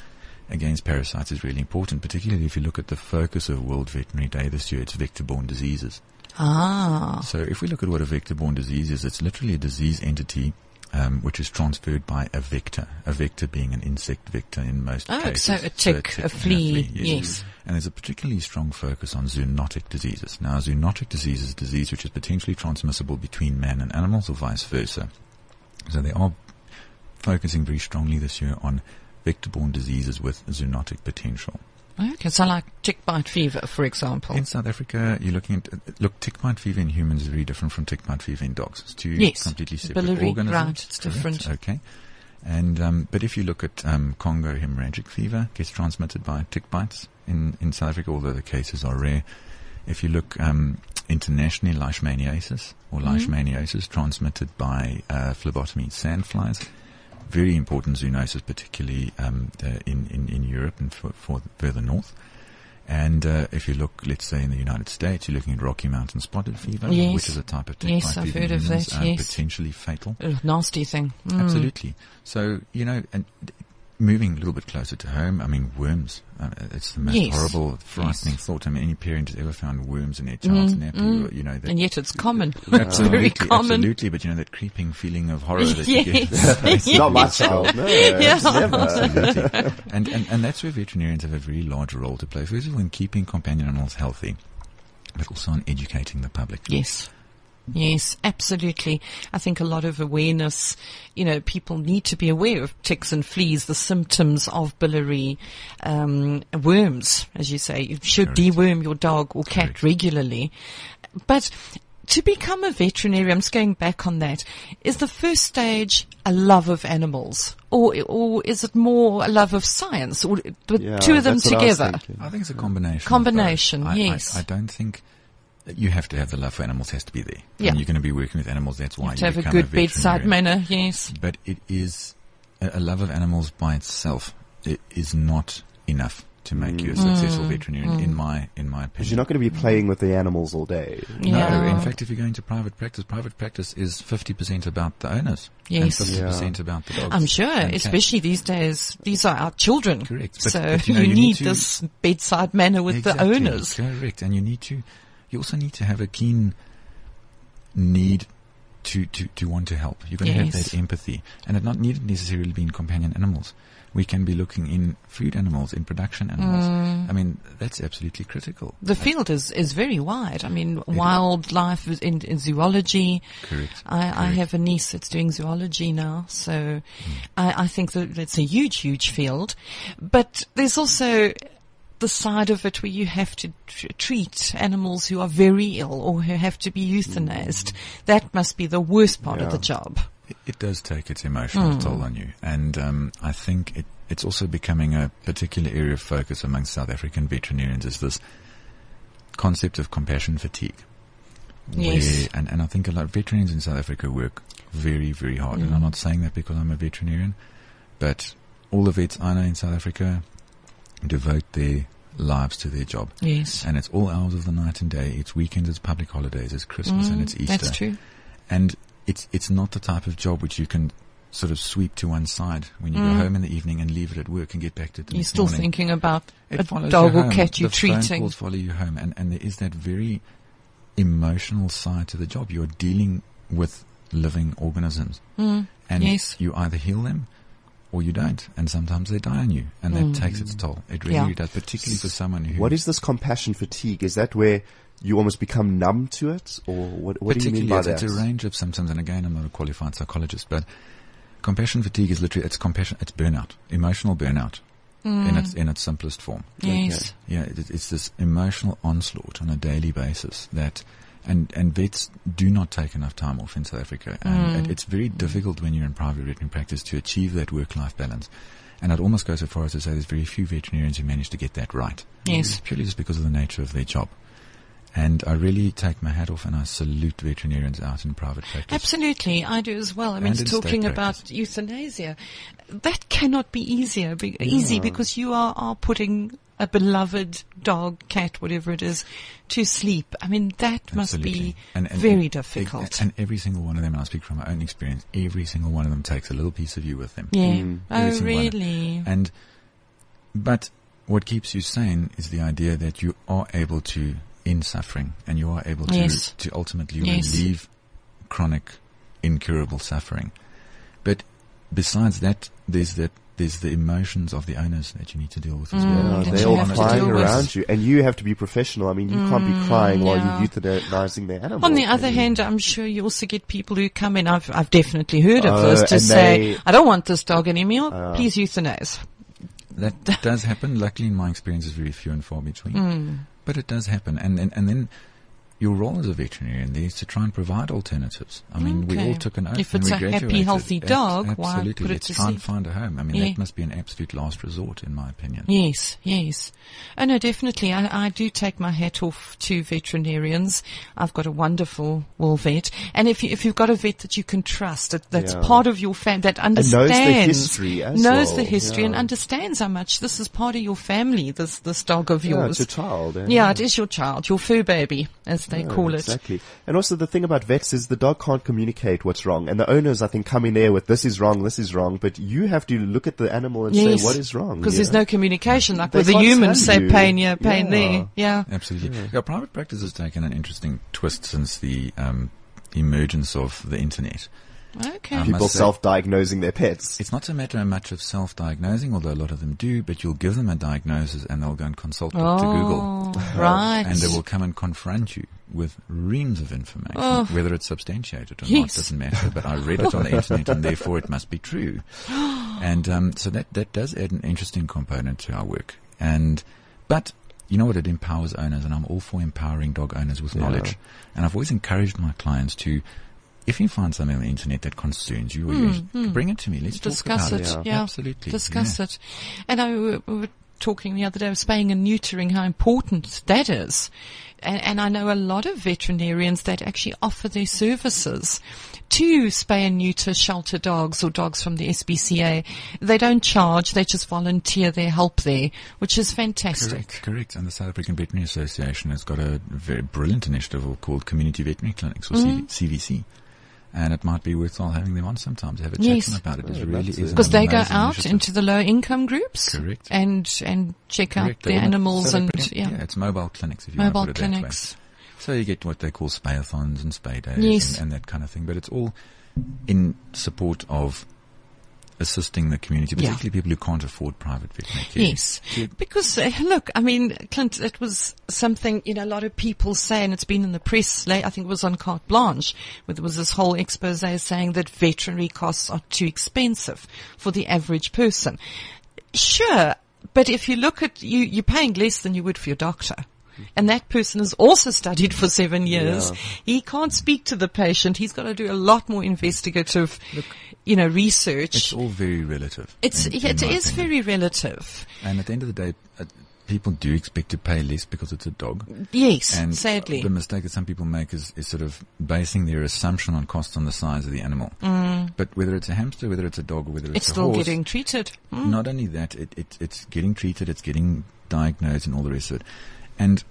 against parasites is really important, particularly if you look at the focus of World Veterinary Day this year, it's vector-borne diseases. Ah, So if we look at what a vector-borne disease is, it's literally a disease entity um, which is transferred by a vector, a vector being an insect vector in most cases. Oh, cases. so a tick, a and flea, yes. And there's a particularly strong focus on zoonotic diseases. Now, a zoonotic disease is a disease which is potentially transmissible between man and animals or vice versa. So they are focusing very strongly this year on vector-borne diseases with zoonotic potential. okay. So like tick bite fever, for example. In South Africa, you're looking at, look, tick bite fever in humans is very different from tick bite fever in dogs. It's two Yes. completely separate Biliary, organisms. right, it's Correct, different. Okay. And, um, but if you look at, um, Congo hemorrhagic fever, gets transmitted by tick bites in, in South Africa, although the cases are rare. If you look, um, internationally, leishmaniasis or Mm-hmm. leishmaniasis transmitted by, uh, Phlebotomus sandflies. Very important zoonosis, particularly, um, uh, in, in, in Europe and for, for further north. And uh, if you look, let's say in the United States, you're looking at Rocky Mountain spotted fever, Yes. which is a type of tick Yes, I've heard of that, uh, yes. potentially fatal. Nasty thing. Mm. Absolutely. So you know, and moving a little bit closer to home, I mean, worms. Uh, it's the most Yes. horrible, frightening thought. I mean, any parent has ever found worms in their child's nappy, or, you know, that Mm, And yet it's common. it's absolutely, very common. absolutely. But you know, that creeping feeling of horror that you Yes. get. Not my child. No, Yeah. never. Absolutely. and, and, and that's where veterinarians have a very large role to play. First of all, in keeping companion animals healthy, but also in educating the public. Yes. Yes, absolutely. I think a lot of awareness, you know, people need to be aware of ticks and fleas, the symptoms of biliary um, worms, as you say. You should Correct. deworm your dog or cat Correct. regularly. But to become a veterinarian, I'm just going back on that, is the first stage a love of animals? Or, or is it more a love of science? Or the Yeah, two of them that's what I together? I think it's a combination. of both. Combination, I- I- yes. I, don't think that you have to have the love for animals has to be there. Yeah. And you're going to be working with animals. That's why to have a become good bedside manner, yes. But it is a, a love of animals by itself. It is not enough to make you a successful Mm. veterinarian, in my in my Because opinion. you're not going to be playing with the animals all day. No, in fact, if you go into private practice, private practice is 50% about the owners. Yes. And 50% about the dogs. I'm sure, and cats. especially these days, these are our children. Correct. But- so but, you, you you need, need to- this bedside manner with Exactly. the owners. Correct. And you need to, you also need to have a keen need to, to, to want to help. You're going to have that empathy. And it not needed necessarily be in companion animals. We can be looking in food animals, in production animals. Mm. I mean, that's absolutely critical. The field is, is very wide. I mean, wildlife is in, in zoology. Correct. I, I have a niece that's doing zoology now, so Hmm. I, I think that that's a huge, huge field. But there's also the side of it where you have to tr- treat animals who are very ill or who have to be euthanized. That must be the worst part of the job. It, it does take its emotional Hmm. toll on you. And um, I think it, it's also becoming a particular area of focus among South African veterinarians is this concept of compassion fatigue. Yes. Where, and, and I think a lot of veterinarians in South Africa work very, very hard. And I'm not saying that because I'm a veterinarian, but all the vets I know in South Africa devote their lives to their job. Yes. And it's all hours of the night and day. It's weekends, it's public holidays, it's Christmas and it's Easter. Mm, That's true. And it's it's not the type of job which you can sort of sweep to one side when you go home in the evening and leave it at work and get back to it the Mm. You're still morning. thinking about It a follows dog you or home. cat you're the phone treating. calls follow you home, and and there is that very emotional side to the job. You're dealing with living organisms, and Mm. yes. you either heal them or you don't, and sometimes they die on you, and that takes its toll. It really Mm. Yeah. does, particularly for someone who What is this compassion fatigue? Is that where you almost become numb to it, or what? What do you mean by it's, that? it's a range of symptoms, and again, I'm not a qualified psychologist, but compassion fatigue is literally it's compassion, it's burnout, emotional burnout in its in its simplest form. Yes. Yeah, it, it's this emotional onslaught on a daily basis that, and and vets do not take enough time off in South Africa, and it, mm. it's very difficult when you're in private veterinary practice to achieve that work-life balance. And I'd almost go so far as to say there's very few veterinarians who manage to get that right. Yes. purely just because of the nature of their job. And I really take my hat off and I salute veterinarians out in private practice. Absolutely, I do as well. I mean, talking about euthanasia, that cannot be easier, be, easy because you are, are putting a beloved dog, cat, whatever it is, to sleep. I mean, that must be And- and- very and- difficult. And every single one of them, and I speak from my own experience, every single one of them takes a little piece of you with them. yeah. Mm. Every Oh, single one. really? And, but what keeps you sane is the idea that you are able to end suffering and you are able to, Yes. to ultimately Yes. relieve chronic, incurable suffering. But besides that, there's that, there's the emotions of the owners that you need to deal with as Mm, well. Yeah, they're all have to crying deal with. around you, and you have to be professional. I mean, you can't be crying while you're euthanizing the animal. On the other hand, I'm sure you also get people who come in. I've I've definitely heard of Oh, this to say, they- "I don't want this dog anymore. Please euthanize." That does happen. Luckily, in my experience, is very few and far between. Hmm. But it does happen, and and, and then your role as a veterinarian there is to try and provide alternatives. I mean, we all took an oath If it's we a happy, healthy dog, why absolutely. put it Let's to try and sleep? find a home. I mean, Yeah. that must be an absolute last resort, in my opinion. Yes, yes. Oh no, definitely. I, I do take my hat off to veterinarians. I've got a wonderful wool vet. And if you, if you've got a vet that you can trust, that, that's Yeah. part of your family, that understands, knows understands, the history as knows well, the history and understands how much this is part of your family, this, this dog of yours. yeah, yours. it's your child. eh? Yeah, it is your child, your fur baby, as they Yeah, call it. Exactly. And also the thing about vets is the dog can't communicate what's wrong. And the owners, I think, come in there with this is wrong, this is wrong. But you have to look at the animal and say what is wrong. Because you there's know? no communication, like They with the humans say you. pain here, pain Yeah. there. Yeah. Absolutely. Yeah. private practice has taken an interesting twist since the um, emergence of the internet. Okay. Um, People say- self-diagnosing their pets. It's not a matter much of self-diagnosing, although a lot of them do, but you'll give them a diagnosis and they'll go and consult Dr. Google. Oh, right. And they will come and confront you with reams of information, Oh. whether it's substantiated or not Yes. doesn't matter. But I read it on the internet, and therefore it must be true. And um, so that that does add an interesting component to our work. And but you know what? It empowers owners, and I'm all for empowering dog owners with knowledge. And I've always encouraged my clients to. If you find something on the internet that concerns you, or you bring it to me. Let's discuss it. about Yeah, Absolutely. discuss yeah. it. And I we we were talking the other day of spaying and neutering, how important that is. And, and I know a lot of veterinarians that actually offer their services to spay and neuter shelter dogs or dogs from the SPCA. They don't charge; they just volunteer their help there, which is fantastic. Correct, correct. And the South African Veterinary Association has got a very brilliant initiative called Community Veterinary Clinics, or Mm. CV, CVC. And it might be worthwhile having them on sometimes, to have a chat Yes. to about it. It oh, really that's is Because they go out initiative. into the low income groups, Correct. and and check Correct. out They their animals South and African- yeah, it's mobile clinics if you mobile want to put it that way. clinics. So you get what they call spayathons and spay days Yes. and, and that kind of thing. But it's all in support of assisting the community, Yeah. particularly people who can't afford private veterinary care. Yes, because uh, look, I mean, Clint, it was something you know a lot of people say, and it's been in the press. Late, I think it was on Carte Blanche, where there was this whole expose saying that veterinary costs are too expensive for the average person. Sure, but if you look at you, you're paying less than you would for your doctor. And that person has also studied for seven years. He can't speak to the patient. He's got to do a lot more investigative, you know, research. It's all very relative. It's, in- yeah, in it is opinion. very relative. And at the end of the day, uh, people do expect to pay less because it's a dog. Yes, And sadly. the mistake that some people make is, is sort of basing their assumption on cost on the size of the animal. But whether it's a hamster, whether it's a dog, whether it's, Mm. it's a still horse, getting treated. Mm. not only that, it, it, it's getting treated, it's getting diagnosed, and all the rest of it. And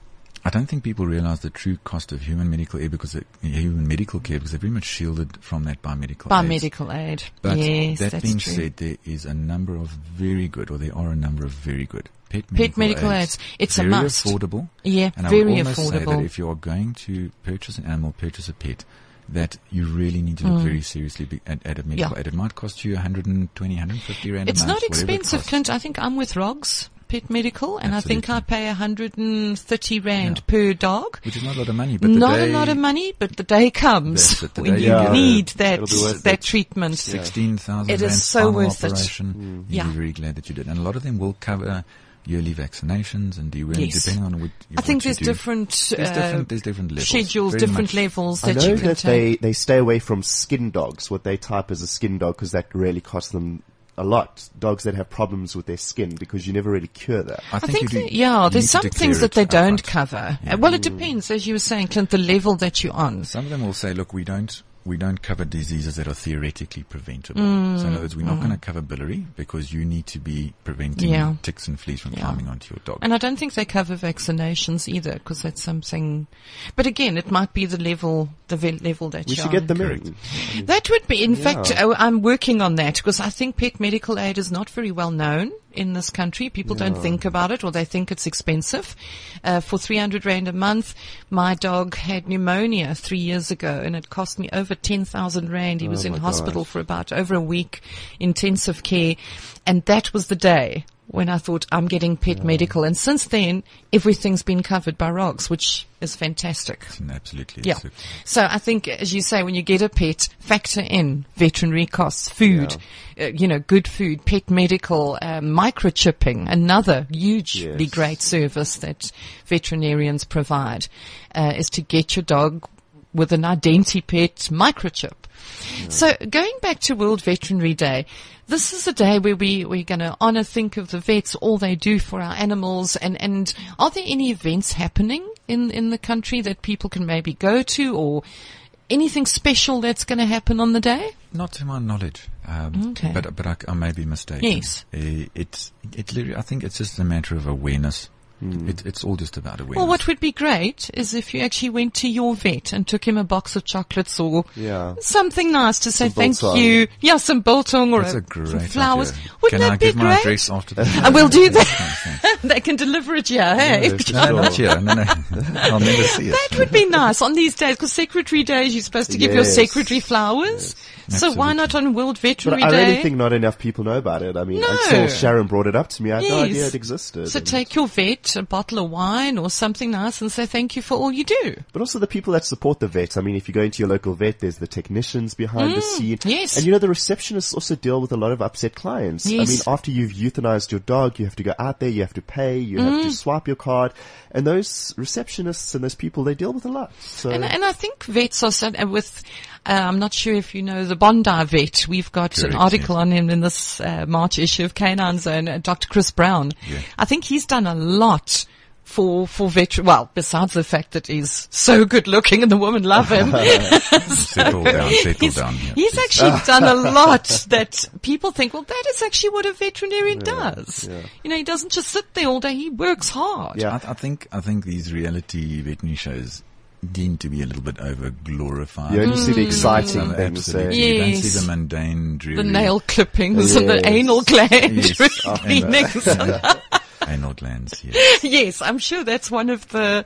I don't think people realize the true cost of human medical care because it, human medical care because they're very much shielded from that by medical By aids. medical aid. But yes, that that's being true. said, there is a number of very good, or there are a number of very good pet medical, Pet medical aids. It's a must. affordable. yeah, And I very would almost say that if you are going to purchase an animal, purchase a pet, that you really need to look very seriously at, at a medical Mm. Yeah. aid. It might cost you 120, 150 rand It's a not month, it expensive, costs. Clint. I think I'm with Rogs Pet Medical, and I think I pay 130 rand Yeah. per dog. Which is not a lot of money, but the Not day a lot of money, but the day comes it, the when day you you get it. need that It'll be worth that it. treatment. 16,000 It is rand so spinal worth it. operation. Yeah. You're very glad that you did. And a lot of them will cover yearly vaccinations and deworming, Yes. depending on what, I think what you there's do. different, There's uh, different, there's different levels. schedules, Very different much. levels I that know you can that take. they, they stay away from skin dogs, what they type as a skin dog, because that really costs them a lot. Dogs that have problems with their skin, because you never really cure that. I I think, think, you do, that- yeah, you there's some things that they don't upfront. cover. Uh, Well, it depends, as you were saying, Clint, the level that you're on. Some of them will say, look, we don't, we don't cover diseases that are theoretically preventable. Mm, so in other words, we're not going to cover biliary because you need to be preventing Yeah. ticks and fleas from Yeah. climbing onto your dog. And I don't think they cover vaccinations either, because that's something. But again, it might be the level, the ve- level that We you're should get on. them Correct. in. That would be, in fact, Yeah. uh, I'm working on that because I think pet medical aid is not very well known in this country. People don't think about it or they think it's expensive. Uh, for 300 rand a month, my dog had pneumonia three years ago and it cost me over 10,000 rand. He was in hospital for about over a week, intensive care. And that was the day when I thought I'm getting pet medical. And since then, everything's been covered by ROGS, which is fantastic. Absolutely. Yeah. it's So I think, as you say, when you get a pet, factor in veterinary costs, food, uh, you know, good food, pet medical, uh, microchipping, another hugely Yes. great service that veterinarians provide, uh, is to get your dog with an IdentiPet microchip. So going back to World Veterinary Day, this is a day where we, we're going to honor, think of the vets, all they do for our animals. And, and are there any events happening in, in the country that people can maybe go to or anything special that's going to happen on the day? Not to my knowledge. Um, Okay. But, but I, I may be mistaken. Yes. Uh, it's, it literally, I think it's just a matter of awareness. Mm. It, it's all just about awareness. Well, what would be great is if you actually went to your vet and took him a box of chocolates or Yeah. something nice to say Some thank biltong. you. Yeah, some biltong or That's a, a great some flowers. idea. Wouldn't Can that I be give my great? address after the I will do that. They can deliver it here, hey? Yes. No, not here. No, no. I'll never see it. That would be nice on these days because Secretary Days you're supposed to give your secretary flowers. So why not on World But Veterinary I Day? really think not enough people know about it. I mean, No. until Sharon brought it up to me, I had no idea it existed. so take your vet a bottle of wine or something nice and say thank you for all you do. But also the people that support the vets. I mean, if you go into your local vet, there's the technicians behind the scene. Mm, yes. And you know, the receptionists also deal with a lot of upset clients. Yes. I mean, after you've euthanized your dog, you have to go out there, you have to pay, you have Mm. to swipe your card. And those receptionists and those people, they deal with a lot. So, And, and I think vets are so, with, uh, I'm not sure if you know the Bondi vet. We've got an article yes. on him in this uh, March issue of Canine Zone, uh, Dr. Chris Brown. Yeah. I think he's done a lot for, for veteran, well, besides the fact that he's so good looking and the women love him. Settle down, settle he's, down here. he's please. actually done a lot that people think, well, that is actually what a veterinarian does. You know, he doesn't just sit there all day, he works hard. Yeah. I, I think I think these reality veterinary shows deem to be a little bit over glorified. you only see the exciting Some things. absolutely. eh? You don't see the mundane, dreary The nail clippings and the anal gland Yes. cleanings. anal glands. Yes. yes, I'm sure that's one of the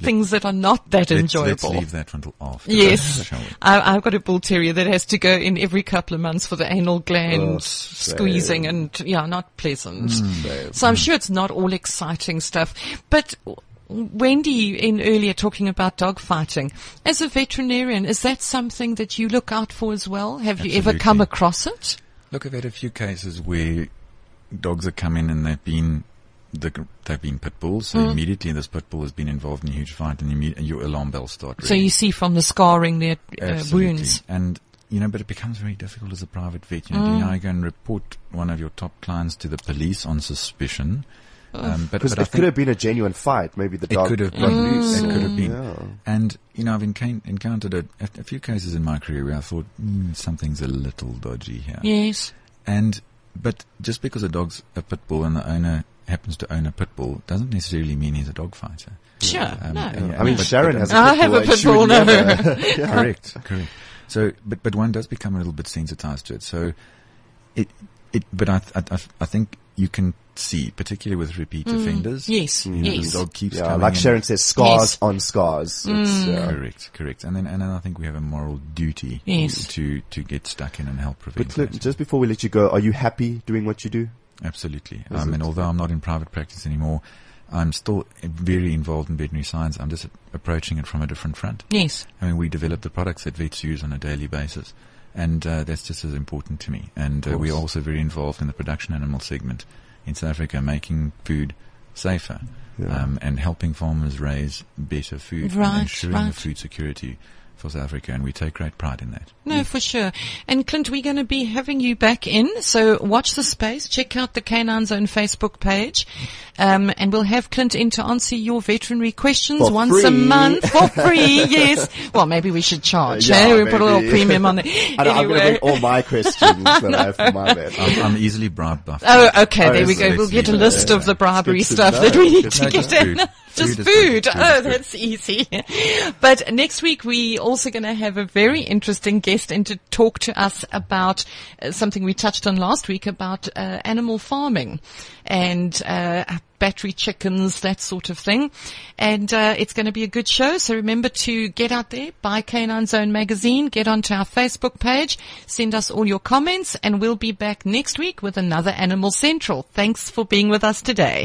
things that are not that Let's, enjoyable. let's leave that one till after. Yes, Shall we? I, I've got a bull terrier that has to go in every couple of months for the anal gland Oh, squeezing and yeah, not pleasant. Mm. So I'm sure it's not all exciting stuff. But Wendy, in earlier talking about dog fighting, as a veterinarian, is that something that you look out for as well? Have you ever come across it? Look, I've had a few cases where dogs have come in and they've been the, they've been pit bulls. Mm. So immediately this pit bull has been involved in a huge fight, and, imme- your alarm bells start. So you see from the scarring their uh, wounds. And, you know, but it becomes very difficult as a private vet. You know, Mm. do you now go and report one of your top clients to the police on suspicion? Um, but, Because but I it could have been a genuine fight. Maybe the it dog could have got loose. It could have been. Yeah. And, you know, I've encoun- encountered a, a, a few cases in my career where I thought, mm, something's a little dodgy here. Yes. And, but just because a dog's a pit bull and the owner happens to own a pit bull doesn't necessarily mean he's a dog fighter. Sure. Um, no. yeah, I mean, but- Sharon but- has a I pit have bull a and pit bull, no. Yeah. correct, correct. So, but but one does become a little bit sensitized to it. So, it it. But I th- I, I, I think you can see, particularly with repeat offenders. Yes, you know, yes. The dog keeps Yeah, like. Sharon says, scars Yes. on scars. It's, uh, Correct, correct. And then and then I think we have a moral duty Yes. to to get stuck in and help prevent but Clint, that. just before we let you go, are you happy doing what you do? Absolutely. Is Um, and although I'm not in private practice anymore, I'm still very involved in veterinary science. I'm just approaching it from a different front. Yes. I mean, we develop the products that vets use on a daily basis. And uh, that's just as important to me. And uh, we are also very involved in the production animal segment in South Africa, making food safer Yeah. um, and helping farmers raise better food Right, and ensuring right. the food security for South Africa. And we take great pride in that. No, for sure. And Clint, we're going to be having you back in. So watch the space. Check out the Canine Zone Facebook page. Um, and we'll have Clint in to answer your veterinary questions For once a month for free. yes. Well, maybe we should charge. Yeah, eh? We put a little premium on it. I know, I'm going to Anyway. bring all my questions that I have for my vet. I'm, I'm easily bribed by Oh, okay. Oh, there we go. We'll get a list yeah. of the bribery It's good to stuff know. that we need Just- to no, get in. Just Food food. good. Food Oh, that's easy. But next week we also going to have a very interesting guest in to talk to us about uh, something we touched on last week about uh, animal farming and uh, battery chickens, that sort of thing. And uh, it's going to be a good show. So remember to get out there, buy Canine Zone magazine, get onto our Facebook page, send us all your comments, and we'll be back next week with another Animal Central. Thanks for being with us today.